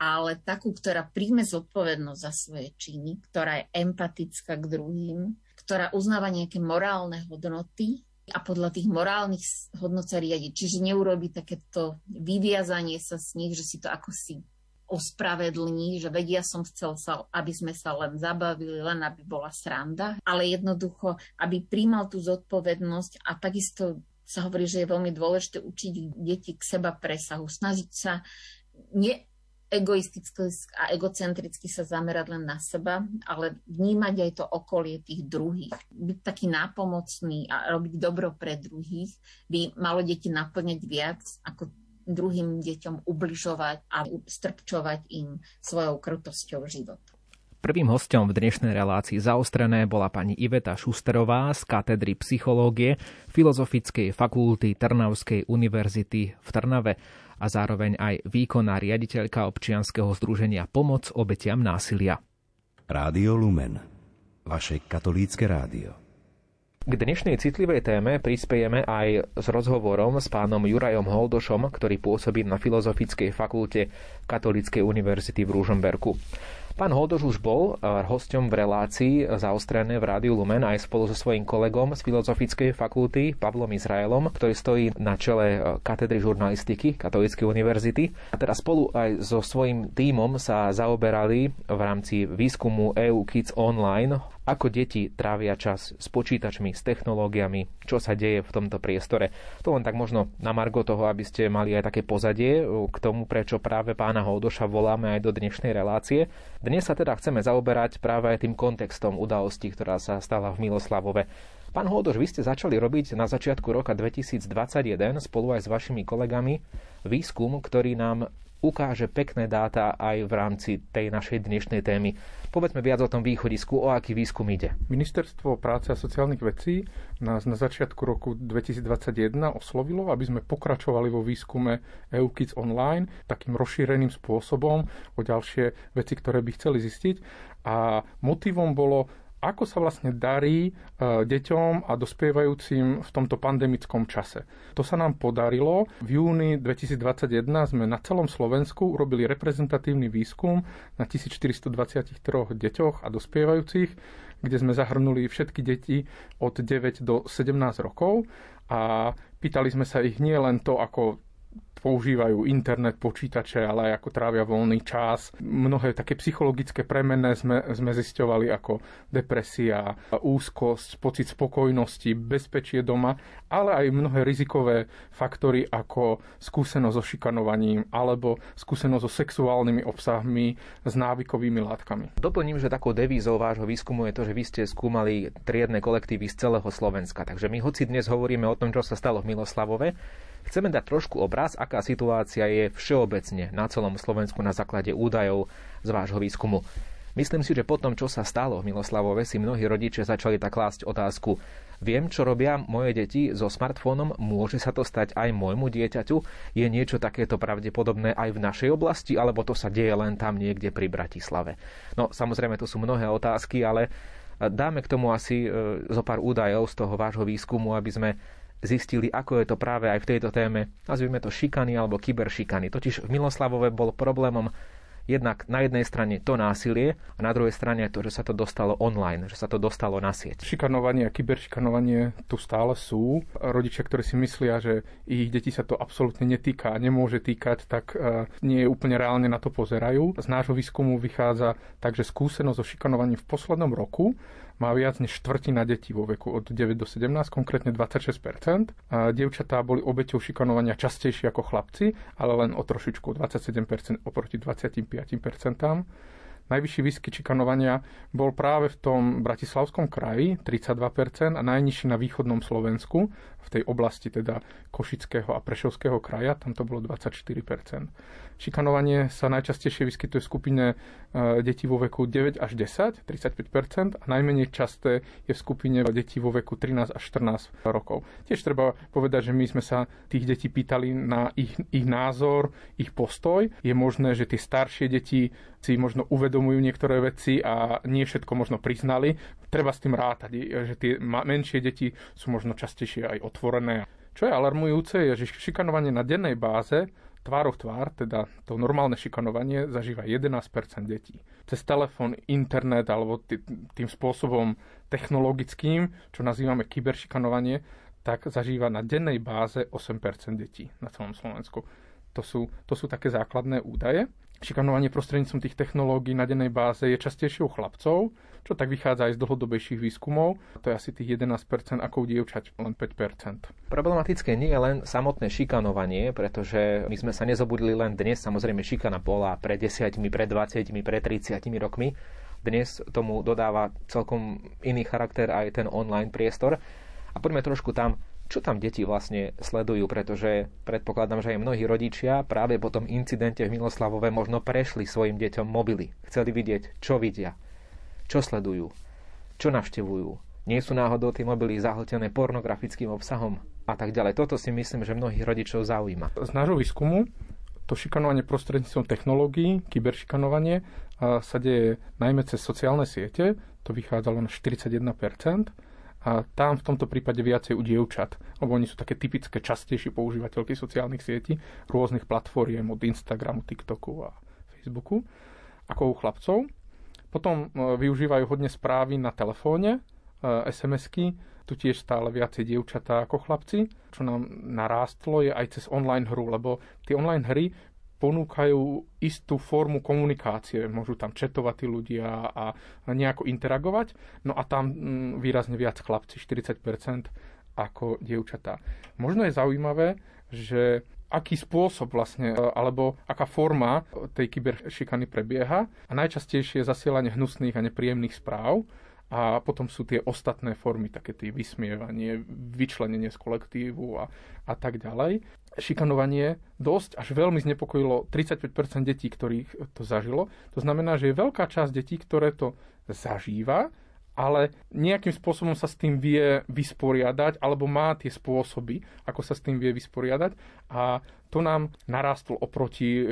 ale takú, ktorá príjme zodpovednosť za svoje činy, ktorá je empatická k druhým, ktorá uznáva nejaké morálne hodnoty a podľa tých morálnych hodnot sa riadi. Čiže neurobi takéto vyviazanie sa z nich, že si to ako si ospravedlní, že vedia som chcel sa, aby sme sa len zabavili, len aby bola sranda, ale jednoducho, aby príjmal tú zodpovednosť a takisto sa hovorí, že je veľmi dôležité učiť deti k seba presahu, snažiť sa ne, egoisticky a egocentricky sa zamerať len na seba, ale vnímať aj to okolie tých druhých. Byť taký nápomocný a robiť dobro pre druhých by malo deti naplňať viac ako druhým deťom ubližovať a strpčovať im svojou krutosťou život. Prvým hostom v dnešnej relácii zaostrené bola pani Iveta Šusterová z katedry psychológie Filozofickej fakulty Trnavskej univerzity v Trnave a zároveň aj výkonná riaditeľka občianskeho združenia Pomoc obetiam násilia. Rádio Lumen, vaše katolícke rádio. K dnešnej citlivej téme prispiejeme aj s rozhovorom s pánom Jurajom Holdošom, ktorý pôsobí na Filozofickej fakulte Katolíckej univerzity v Rúžomberku. Pán Holdoš už bol eh, hosťom v relácii zaostrené v Rádiu Lumen aj spolu so svojím kolegom z Filozofickej fakulty Pavlom Izraelom, ktorý stojí na čele eh, katedry žurnalistiky Katolíckej univerzity. A teda spolu aj so svojím tímom sa zaoberali v rámci výskumu EU Kids Online ako deti trávia čas s počítačmi, s technológiami, čo sa deje v tomto priestore. To len tak možno na margo toho, aby ste mali aj také pozadie eh, k tomu, prečo práve pána Holdoša voláme aj do dnešnej relácie. Dnes sa teda chceme zaoberať práve aj tým kontextom udalostí, ktorá sa stala v Miloslavove. Pán Holdoš, vy ste začali robiť na začiatku roka 2021 spolu aj s vašimi kolegami výskum, ktorý nám ukáže pekné dáta aj v rámci tej našej dnešnej témy. Povedzme viac o tom východisku, o aký výskum ide. Ministerstvo práce a sociálnych vecí nás na začiatku roku 2021 oslovilo, aby sme pokračovali vo výskume EU Kids Online takým rozšíreným spôsobom o ďalšie veci, ktoré by chceli zistiť. A motivom bolo ako sa vlastne darí e, deťom a dospievajúcim v tomto pandemickom čase. To sa nám podarilo. V júni 2021 sme na celom Slovensku urobili reprezentatívny výskum na 1423 deťoch a dospievajúcich, kde sme zahrnuli všetky deti od 9 do 17 rokov a pýtali sme sa ich nie len to, ako používajú internet, počítače, ale aj ako trávia voľný čas. Mnohé také psychologické premenné sme, sme zisťovali ako depresia, úzkosť, pocit spokojnosti, bezpečie doma, ale aj mnohé rizikové faktory ako skúsenosť so šikanovaním alebo skúsenosť so sexuálnymi obsahmi s návykovými látkami. Doplním, že takou devízou vášho výskumu je to, že vy ste skúmali triedne kolektívy z celého Slovenska. Takže my hoci dnes hovoríme o tom, čo sa stalo v Miloslavove, Chceme dať trošku obraz, aká situácia je všeobecne na celom Slovensku na základe údajov z vášho výskumu. Myslím si, že po tom, čo sa stalo v Miloslavove, si mnohí rodičia začali tak klásť otázku. Viem, čo robia moje deti so smartfónom, môže sa to stať aj môjmu dieťaťu? Je niečo takéto pravdepodobné aj v našej oblasti, alebo to sa deje len tam niekde pri Bratislave? No, samozrejme, to sú mnohé otázky, ale dáme k tomu asi e, zo pár údajov z toho vášho výskumu, aby sme zistili, ako je to práve aj v tejto téme, nazvime to šikany alebo kyberšikany. Totiž v Miloslavove bol problémom jednak na jednej strane to násilie a na druhej strane to, že sa to dostalo online, že sa to dostalo na sieť. Šikanovanie a kyberšikanovanie tu stále sú. Rodičia, ktorí si myslia, že ich deti sa to absolútne netýka a nemôže týkať, tak e, nie je úplne reálne na to pozerajú. Z nášho výskumu vychádza takže skúsenosť so šikanovaním v poslednom roku má viac než štvrtina detí vo veku od 9 do 17, konkrétne 26%. A dievčatá boli obeťou šikanovania častejšie ako chlapci, ale len o trošičku, 27% oproti 25%. Najvyšší výskyt šikanovania bol práve v tom Bratislavskom kraji, 32%, a najnižší na východnom Slovensku, v tej oblasti teda Košického a Prešovského kraja, tam to bolo 24%. Šikanovanie sa najčastejšie vyskytuje v skupine e, detí vo veku 9 až 10, 35%, a najmenej časté je v skupine detí vo veku 13 až 14 rokov. Tiež treba povedať, že my sme sa tých detí pýtali na ich, ich názor, ich postoj. Je možné, že tie staršie deti si možno uvedomujú niektoré veci a nie všetko možno priznali. Treba s tým rátať, že tie menšie deti sú možno častejšie aj otvorené. Čo je alarmujúce, je, že šikanovanie na dennej báze tvárov tvár, teda to normálne šikanovanie, zažíva 11% detí. Cez telefón, internet alebo tým spôsobom technologickým, čo nazývame kyberšikanovanie, tak zažíva na dennej báze 8% detí na celom Slovensku. To sú, to sú také základné údaje. Šikanovanie prostredníctvom tých technológií na dennej báze je častejšie u chlapcov, čo tak vychádza aj z dlhodobejších výskumov. To je asi tých 11%, ako u dievčať len 5%. Problematické nie je len samotné šikanovanie, pretože my sme sa nezobudili len dnes. Samozrejme, šikana bola pred 10, pred 20, pred 30 rokmi. Dnes tomu dodáva celkom iný charakter aj ten online priestor. A poďme trošku tam, čo tam deti vlastne sledujú, pretože predpokladám, že aj mnohí rodičia práve po tom incidente v Miloslavove možno prešli svojim deťom mobily. Chceli vidieť, čo vidia, čo sledujú, čo navštevujú. Nie sú náhodou tie mobily zahltené pornografickým obsahom a tak ďalej. Toto si myslím, že mnohých rodičov zaujíma. Z nášho výskumu to šikanovanie prostredníctvom technológií, kyberšikanovanie sa deje najmä cez sociálne siete, to vychádzalo na 41%, a tam v tomto prípade viacej u dievčat, lebo oni sú také typické, častejšie používateľky sociálnych sietí, rôznych platformiem od Instagramu, TikToku a Facebooku, ako u chlapcov. Potom e, využívajú hodne správy na telefóne, e, SMS-ky, tu tiež stále viacej dievčatá ako chlapci. Čo nám narástlo je aj cez online hru, lebo tie online hry ponúkajú istú formu komunikácie. Môžu tam četovať tí ľudia a nejako interagovať. No a tam mm, výrazne viac chlapci, 40% ako dievčatá. Možno je zaujímavé, že aký spôsob vlastne, alebo aká forma tej kyberšikany prebieha. A najčastejšie je zasielanie hnusných a nepríjemných správ. A potom sú tie ostatné formy, také tie vysmievanie, vyčlenenie z kolektívu a, a tak ďalej šikanovanie dosť až veľmi znepokojilo 35% detí, ktorých to zažilo. To znamená, že je veľká časť detí, ktoré to zažíva ale nejakým spôsobom sa s tým vie vysporiadať, alebo má tie spôsoby, ako sa s tým vie vysporiadať. A to nám narástlo oproti e,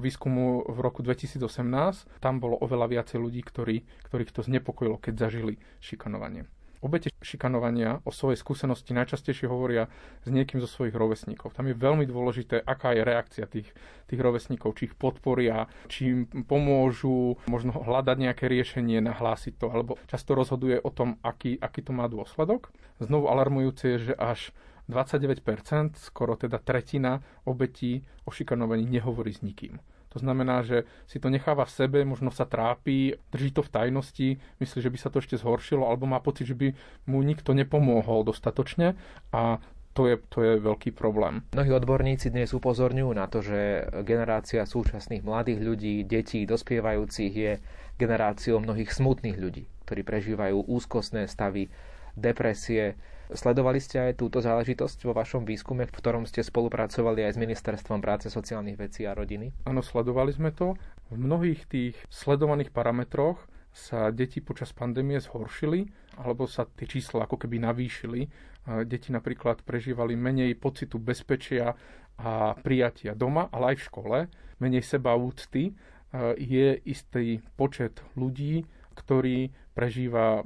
výskumu v roku 2018. Tam bolo oveľa viacej ľudí, ktorí, ktorých to znepokojilo, keď zažili šikanovanie. Obete šikanovania o svojej skúsenosti najčastejšie hovoria s niekým zo svojich rovesníkov. Tam je veľmi dôležité, aká je reakcia tých, tých rovesníkov, či ich podporia, či im pomôžu možno hľadať nejaké riešenie, nahlásiť to, alebo často rozhoduje o tom, aký, aký to má dôsledok. Znovu alarmujúce je, že až 29%, skoro teda tretina obetí o šikanovaní nehovorí s nikým. To znamená, že si to necháva v sebe, možno sa trápi, drží to v tajnosti, myslí, že by sa to ešte zhoršilo, alebo má pocit, že by mu nikto nepomohol dostatočne a to je, to je veľký problém. Mnohí odborníci dnes upozorňujú na to, že generácia súčasných mladých ľudí, detí, dospievajúcich je generáciou mnohých smutných ľudí, ktorí prežívajú úzkostné stavy, depresie, Sledovali ste aj túto záležitosť vo vašom výskume, v ktorom ste spolupracovali aj s Ministerstvom práce, sociálnych vecí a rodiny? Áno, sledovali sme to. V mnohých tých sledovaných parametroch sa deti počas pandémie zhoršili, alebo sa tie čísla ako keby navýšili. Deti napríklad prežívali menej pocitu bezpečia a prijatia doma, ale aj v škole, menej seba úcty. Je istý počet ľudí, ktorý prežíva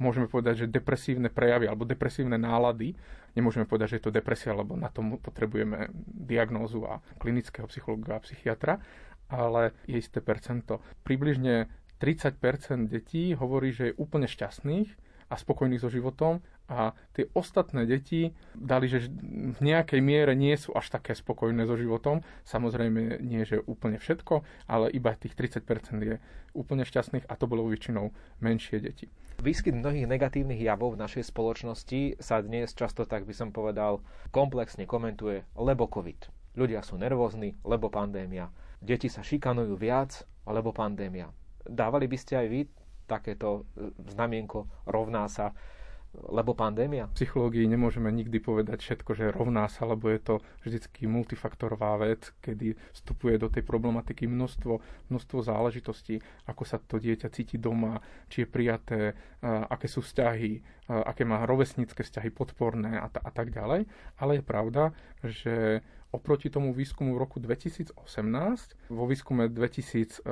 môžeme povedať, že depresívne prejavy alebo depresívne nálady, nemôžeme povedať, že je to depresia, lebo na tom potrebujeme diagnózu a klinického psychologa a psychiatra, ale je isté percento. Približne 30% detí hovorí, že je úplne šťastných a spokojní so životom a tie ostatné deti dali, že v nejakej miere nie sú až také spokojné so životom. Samozrejme nie, že úplne všetko, ale iba tých 30% je úplne šťastných a to bolo väčšinou menšie deti. Výskyt mnohých negatívnych javov v našej spoločnosti sa dnes často, tak by som povedal, komplexne komentuje, lebo COVID. Ľudia sú nervózni, lebo pandémia. Deti sa šikanujú viac, lebo pandémia. Dávali by ste aj vy takéto e, znamienko rovná sa lebo pandémia? V psychológii nemôžeme nikdy povedať všetko, že rovná sa, lebo je to vždycky multifaktorová vec, kedy vstupuje do tej problematiky množstvo, množstvo záležitostí, ako sa to dieťa cíti doma, či je prijaté, aké sú vzťahy, aké má rovesnícke vzťahy podporné a, t- a tak ďalej. Ale je pravda, že Oproti tomu výskumu v roku 2018, vo výskume 2021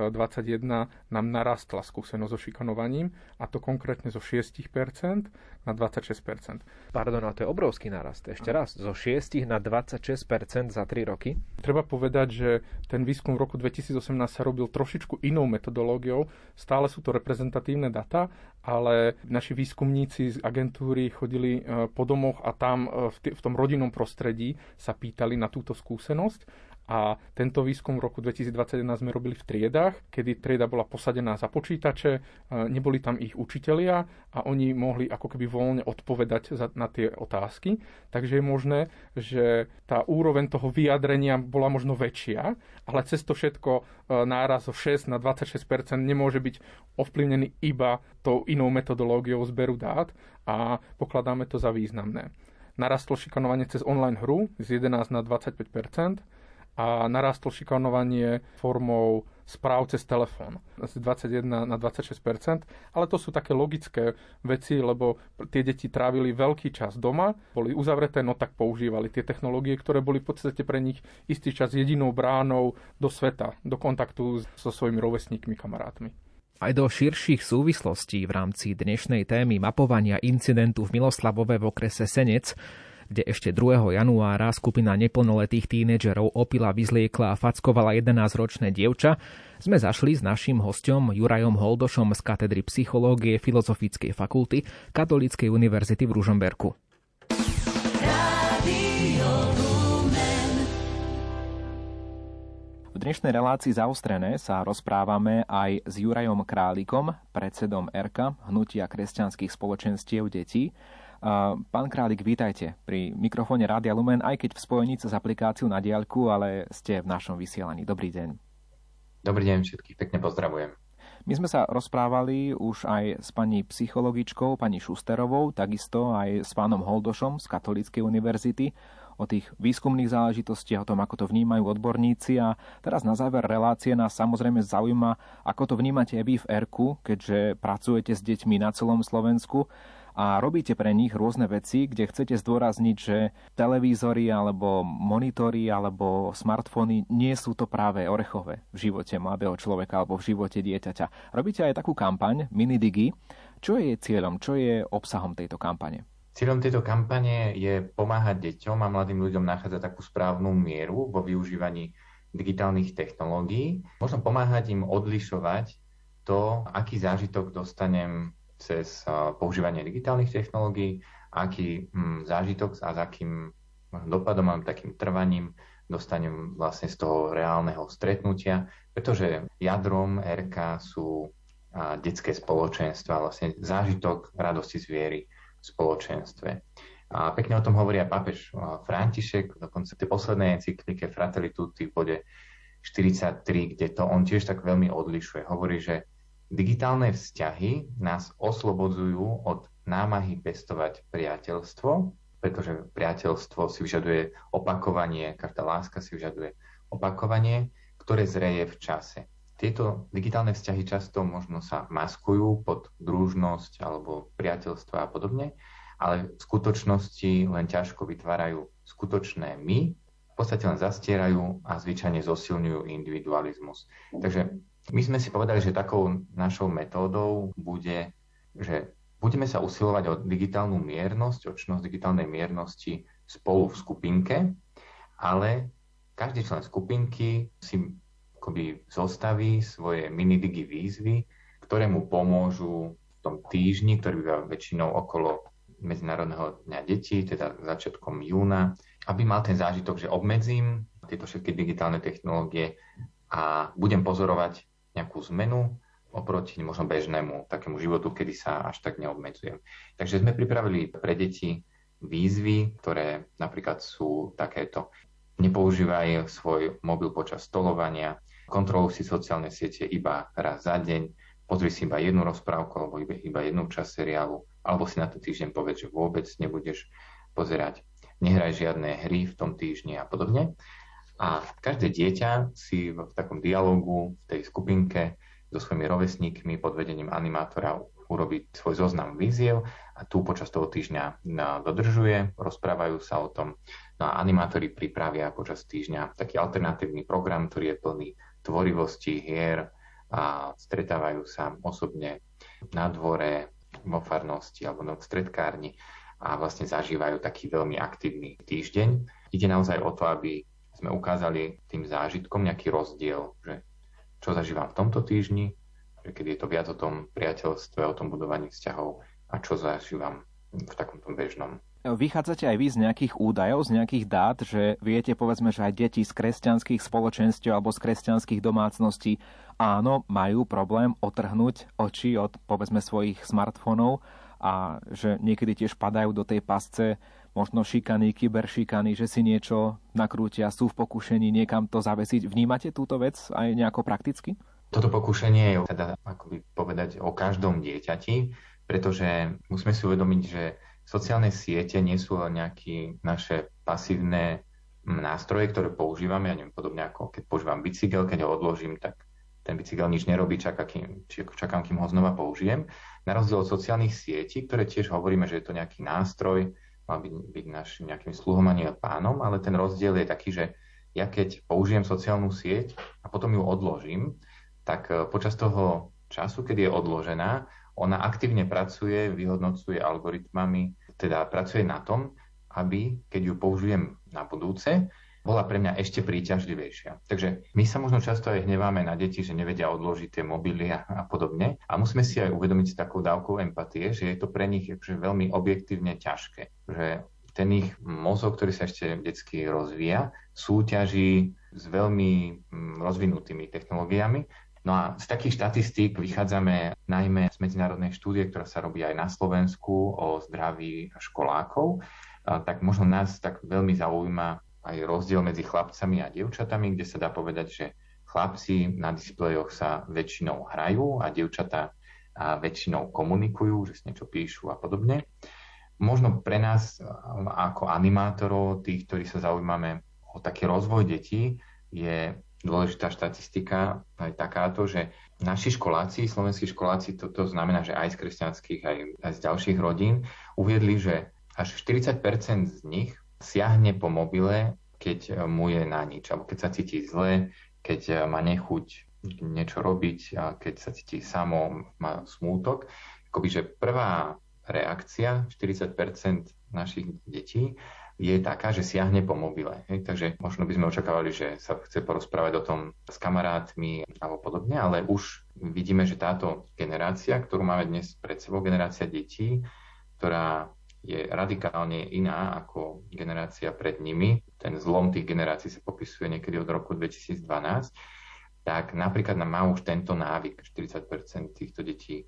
nám narastla skúsenosť so šikanovaním, a to konkrétne zo 6% na 26%. Pardon, ale to je obrovský narast. Ešte raz, zo 6 na 26% za 3 roky? Treba povedať, že ten výskum v roku 2018 sa robil trošičku inou metodológiou. Stále sú to reprezentatívne data, ale naši výskumníci z agentúry chodili e, po domoch a tam e, v tom rodinnom prostredí sa pýtali na túto túto skúsenosť a tento výskum v roku 2021 sme robili v triedách, kedy trieda bola posadená za počítače, e, neboli tam ich učitelia a oni mohli ako keby voľne odpovedať na tie otázky. Takže je možné, že tá úroveň toho vyjadrenia bola možno väčšia, ale cez to všetko e, náraz zo 6 na 26% nemôže byť ovplyvnený iba tou inou metodológiou zberu dát a pokladáme to za významné narastlo šikanovanie cez online hru z 11 na 25 a narastlo šikanovanie formou správ cez telefón z 21 na 26% ale to sú také logické veci, lebo tie deti trávili veľký čas doma, boli uzavreté, no tak používali tie technológie, ktoré boli v podstate pre nich istý čas jedinou bránou do sveta, do kontaktu so svojimi rovesníkmi, kamarátmi. Aj do širších súvislostí v rámci dnešnej témy mapovania incidentu v Miloslavove v okrese Senec kde ešte 2. januára skupina neplnoletých tínedžerov opila, vyzliekla a fackovala 11-ročné dievča, sme zašli s našim hostom Jurajom Holdošom z katedry psychológie Filozofickej fakulty Katolíckej univerzity v Ružomberku. V dnešnej relácii zaostrené sa rozprávame aj s Jurajom Králikom, predsedom ERKA, Hnutia kresťanských spoločenstiev detí. Pán Králik, vítajte pri mikrofóne Rádia Lumen, aj keď v spojení s aplikáciu na diaľku, ale ste v našom vysielaní. Dobrý deň. Dobrý deň, všetkých pekne pozdravujem. My sme sa rozprávali už aj s pani psychologičkou, pani Šusterovou, takisto aj s pánom Holdošom z Katolíckej univerzity o tých výskumných záležitostiach, o tom, ako to vnímajú odborníci. A teraz na záver relácie nás samozrejme zaujíma, ako to vnímate aj vy v ERKU, keďže pracujete s deťmi na celom Slovensku a robíte pre nich rôzne veci, kde chcete zdôrazniť, že televízory alebo monitory alebo smartfóny nie sú to práve orechové v živote mladého človeka alebo v živote dieťaťa. Robíte aj takú kampaň Minidigi. Čo je cieľom, čo je obsahom tejto kampane? Cieľom tejto kampane je pomáhať deťom a mladým ľuďom nachádzať takú správnu mieru vo využívaní digitálnych technológií. Možno pomáhať im odlišovať to, aký zážitok dostanem cez používanie digitálnych technológií, aký hm, zážitok a s akým dopadom a takým trvaním dostanem vlastne z toho reálneho stretnutia, pretože jadrom RK sú detské spoločenstva, vlastne zážitok radosti z viery v spoločenstve. A pekne o tom hovorí aj papež František, dokonca tej poslednej encyklike Fratelli Tutti v bode 43, kde to on tiež tak veľmi odlišuje. Hovorí, že Digitálne vzťahy nás oslobodzujú od námahy pestovať priateľstvo, pretože priateľstvo si vyžaduje opakovanie, každá láska si vyžaduje opakovanie, ktoré zreje v čase. Tieto digitálne vzťahy často možno sa maskujú pod družnosť alebo priateľstvo a podobne, ale v skutočnosti len ťažko vytvárajú skutočné my, v podstate len zastierajú a zvyčajne zosilňujú individualizmus. Takže my sme si povedali, že takou našou metódou bude, že budeme sa usilovať o digitálnu miernosť, o činnosť digitálnej miernosti spolu v skupinke, ale každý člen skupinky si akoby zostaví svoje minidigi výzvy, ktoré mu pomôžu v tom týždni, ktorý býva väčšinou okolo Medzinárodného dňa detí, teda začiatkom júna, aby mal ten zážitok, že obmedzím tieto všetky digitálne technológie a budem pozorovať nejakú zmenu oproti možno bežnému takému životu, kedy sa až tak neobmedzujem. Takže sme pripravili pre deti výzvy, ktoré napríklad sú takéto. Nepoužívaj svoj mobil počas stolovania, kontroluj si sociálne siete iba raz za deň, pozri si iba jednu rozprávku alebo iba, jednu časť seriálu, alebo si na to týždeň povedz, že vôbec nebudeš pozerať, nehraj žiadne hry v tom týždni a podobne. A každé dieťa si v takom dialogu v tej skupinke so svojimi rovesníkmi pod vedením animátora urobí svoj zoznam víziev a tu počas toho týždňa dodržuje, rozprávajú sa o tom. No a animátori pripravia počas týždňa taký alternatívny program, ktorý je plný tvorivosti, hier a stretávajú sa osobne na dvore, vo farnosti alebo v stredkárni a vlastne zažívajú taký veľmi aktívny týždeň. Ide naozaj o to, aby sme ukázali tým zážitkom nejaký rozdiel, že čo zažívam v tomto týždni, že keď je to viac o tom priateľstve, o tom budovaní vzťahov a čo zažívam v takomto bežnom. Vychádzate aj vy z nejakých údajov, z nejakých dát, že viete povedzme, že aj deti z kresťanských spoločenstiev alebo z kresťanských domácností áno, majú problém otrhnúť oči od povedzme svojich smartfónov a že niekedy tiež padajú do tej pasce možno šikany, kyberšikany, že si niečo nakrútia, sú v pokušení niekam to zavesiť. Vnímate túto vec aj nejako prakticky? Toto pokušenie je teda akoby povedať o každom dieťati, pretože musíme si uvedomiť, že sociálne siete nie sú len nejaké naše pasívne nástroje, ktoré používame, ja neviem, podobne ako keď používam bicykel, keď ho odložím, tak ten bicykel nič nerobí, čaká, kým, čakám, kým ho znova použijem. Na rozdiel od sociálnych sietí, ktoré tiež hovoríme, že je to nejaký nástroj, mal byť, byť našim nejakým sluhom a nie pánom, ale ten rozdiel je taký, že ja keď použijem sociálnu sieť a potom ju odložím, tak e, počas toho času, keď je odložená, ona aktívne pracuje, vyhodnocuje algoritmami, teda pracuje na tom, aby keď ju použijem na budúce, bola pre mňa ešte príťažlivejšia. Takže my sa možno často aj hneváme na deti, že nevedia odložiť tie mobily a, a podobne. A musíme si aj uvedomiť s takou dávkou empatie, že je to pre nich že veľmi objektívne ťažké. Že ten ich mozog, ktorý sa ešte detsky rozvíja, súťaží s veľmi mm, rozvinutými technológiami. No a z takých štatistík vychádzame najmä z medzinárodnej štúdie, ktorá sa robí aj na Slovensku o zdraví školákov. Tak možno nás tak veľmi zaujíma aj rozdiel medzi chlapcami a dievčatami, kde sa dá povedať, že chlapci na displejoch sa väčšinou hrajú a dievčatá väčšinou komunikujú, že si niečo píšu a podobne. možno pre nás ako animátorov, tých, ktorí sa zaujímame o taký rozvoj detí, je dôležitá štatistika aj takáto, že naši školáci, slovenskí školáci, toto to znamená, že aj z kresťanských, aj, aj z ďalších rodín, uviedli, že až 40% z nich siahne po mobile, keď mu je na nič, alebo keď sa cíti zle, keď má nechuť niečo robiť, keď sa cíti samo, má smútok. Akoby, že prvá reakcia 40% našich detí je taká, že siahne po mobile. Hej? Takže možno by sme očakávali, že sa chce porozprávať o tom s kamarátmi alebo podobne, ale už vidíme, že táto generácia, ktorú máme dnes pred sebou, generácia detí, ktorá je radikálne iná ako generácia pred nimi. Ten zlom tých generácií sa popisuje niekedy od roku 2012. Tak napríklad má už tento návyk. 40% týchto detí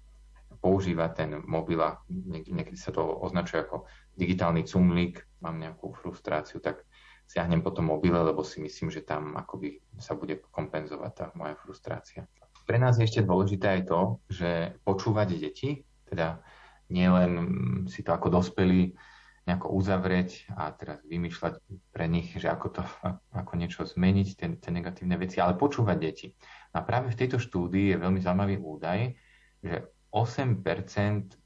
používa ten mobil a niekedy sa to označuje ako digitálny cumlík, mám nejakú frustráciu, tak siahnem po tom mobile, lebo si myslím, že tam akoby sa bude kompenzovať tá moja frustrácia. Pre nás je ešte dôležité aj to, že počúvať deti, teda nielen si to ako dospelí nejako uzavrieť a teraz vymýšľať pre nich, že ako to, ako niečo zmeniť, tie, tie negatívne veci, ale počúvať deti. A práve v tejto štúdii je veľmi zaujímavý údaj, že 8%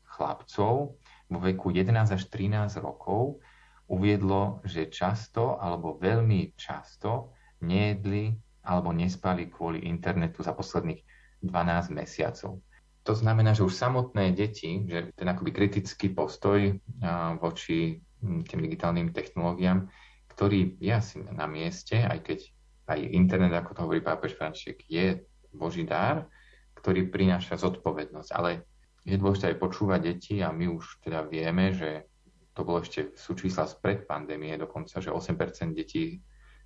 chlapcov vo veku 11 až 13 rokov uviedlo, že často alebo veľmi často nejedli alebo nespali kvôli internetu za posledných 12 mesiacov. To znamená, že už samotné deti, že ten akoby kritický postoj voči tým digitálnym technológiám, ktorý je asi na mieste, aj keď aj internet, ako to hovorí pápež František, je Boží dár, ktorý prináša zodpovednosť. Ale je dôležité aj počúvať deti a my už teda vieme, že to bolo ešte, sú čísla spred pandémie dokonca, že 8% detí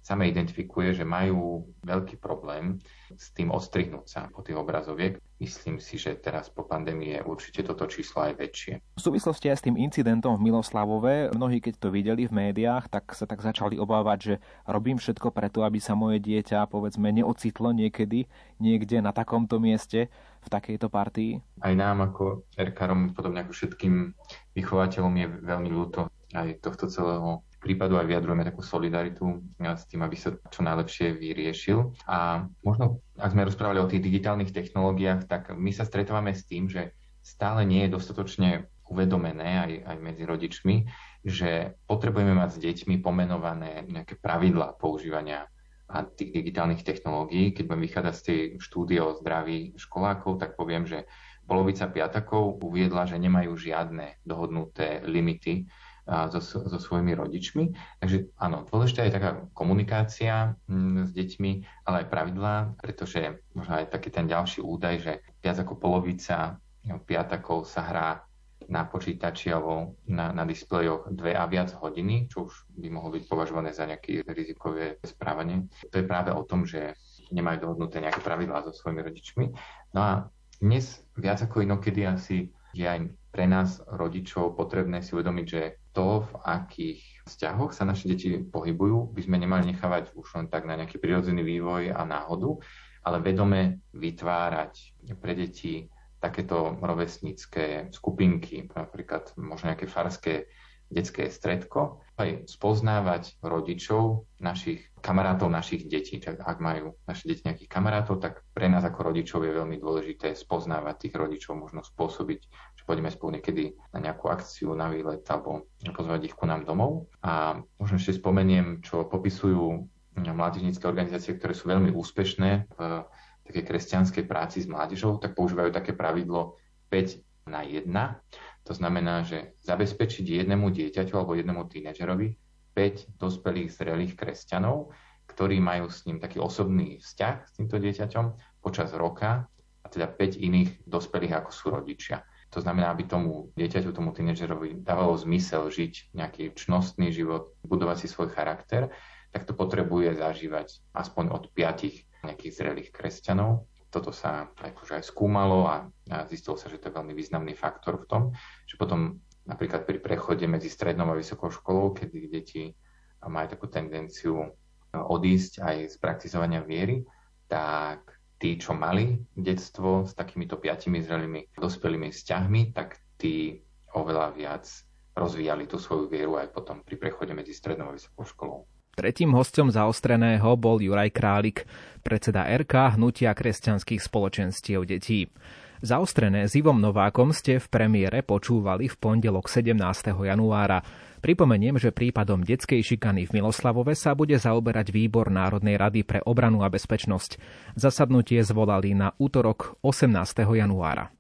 same identifikuje, že majú veľký problém s tým odstrihnúť sa po tých obrazoviek. Myslím si, že teraz po pandémii je určite toto číslo aj väčšie. V súvislosti aj s tým incidentom v Miloslavove, mnohí keď to videli v médiách, tak sa tak začali obávať, že robím všetko preto, aby sa moje dieťa povedzme neocitlo niekedy niekde na takomto mieste v takejto partii? Aj nám ako RKRom, podobne ako všetkým vychovateľom je veľmi ľúto aj tohto celého prípadu aj vyjadrujeme takú solidaritu s tým, aby sa čo najlepšie vyriešil. A možno, ak sme rozprávali o tých digitálnych technológiách, tak my sa stretávame s tým, že stále nie je dostatočne uvedomené aj, aj medzi rodičmi, že potrebujeme mať s deťmi pomenované nejaké pravidlá používania a tých digitálnych technológií. Keď budem vychádzať z tej štúdie o zdraví školákov, tak poviem, že polovica piatakov uviedla, že nemajú žiadne dohodnuté limity so, so svojimi rodičmi. Takže áno, dôležitá je taká komunikácia s deťmi, ale aj pravidlá, pretože možno aj taký ten ďalší údaj, že viac ako polovica piatakov sa hrá na počítači alebo na, na displejoch dve a viac hodiny, čo už by mohlo byť považované za nejaké rizikové správanie. To je práve o tom, že nemajú dohodnuté nejaké pravidlá so svojimi rodičmi. No a dnes viac ako inokedy asi je aj pre nás rodičov potrebné si uvedomiť, že to, v akých vzťahoch sa naše deti pohybujú, by sme nemali nechávať už len tak na nejaký prirodzený vývoj a náhodu, ale vedome vytvárať pre deti takéto rovesnícke skupinky, napríklad možno nejaké farské detské stredko, aj spoznávať rodičov našich kamarátov našich detí. Tak ak majú naše deti nejakých kamarátov, tak pre nás ako rodičov je veľmi dôležité spoznávať tých rodičov, možno spôsobiť, že pôjdeme spolu niekedy na nejakú akciu, na výlet alebo pozvať ich ku nám domov. A možno ešte spomeniem, čo popisujú mládežnícke organizácie, ktoré sú veľmi úspešné v takej kresťanskej práci s mládežou, tak používajú také pravidlo 5 na 1. To znamená, že zabezpečiť jednému dieťaťu alebo jednému tínedžerovi 5 dospelých zrelých kresťanov, ktorí majú s ním taký osobný vzťah s týmto dieťaťom počas roka a teda 5 iných dospelých ako sú rodičia. To znamená, aby tomu dieťaťu, tomu tínedžerovi dávalo zmysel žiť nejaký čnostný život, budovať si svoj charakter, tak to potrebuje zažívať aspoň od piatich nejakých zrelých kresťanov. Toto sa akože aj skúmalo a, zistilo sa, že to je veľmi významný faktor v tom, že potom napríklad pri prechode medzi strednou a vysokou školou, kedy deti majú takú tendenciu e, odísť aj z praktizovania viery, tak tí, čo mali detstvo s takýmito piatimi zrelými dospelými vzťahmi, tak tí oveľa viac rozvíjali tú svoju vieru aj potom pri prechode medzi strednou a vysokou školou. Tretím hostom zaostreného bol Juraj Králik, predseda RK Hnutia kresťanských spoločenstiev detí. Zaostrené s Ivom Novákom ste v premiére počúvali v pondelok 17. januára. Pripomeniem, že prípadom detskej šikany v Miloslavove sa bude zaoberať výbor Národnej rady pre obranu a bezpečnosť. Zasadnutie zvolali na útorok 18. januára.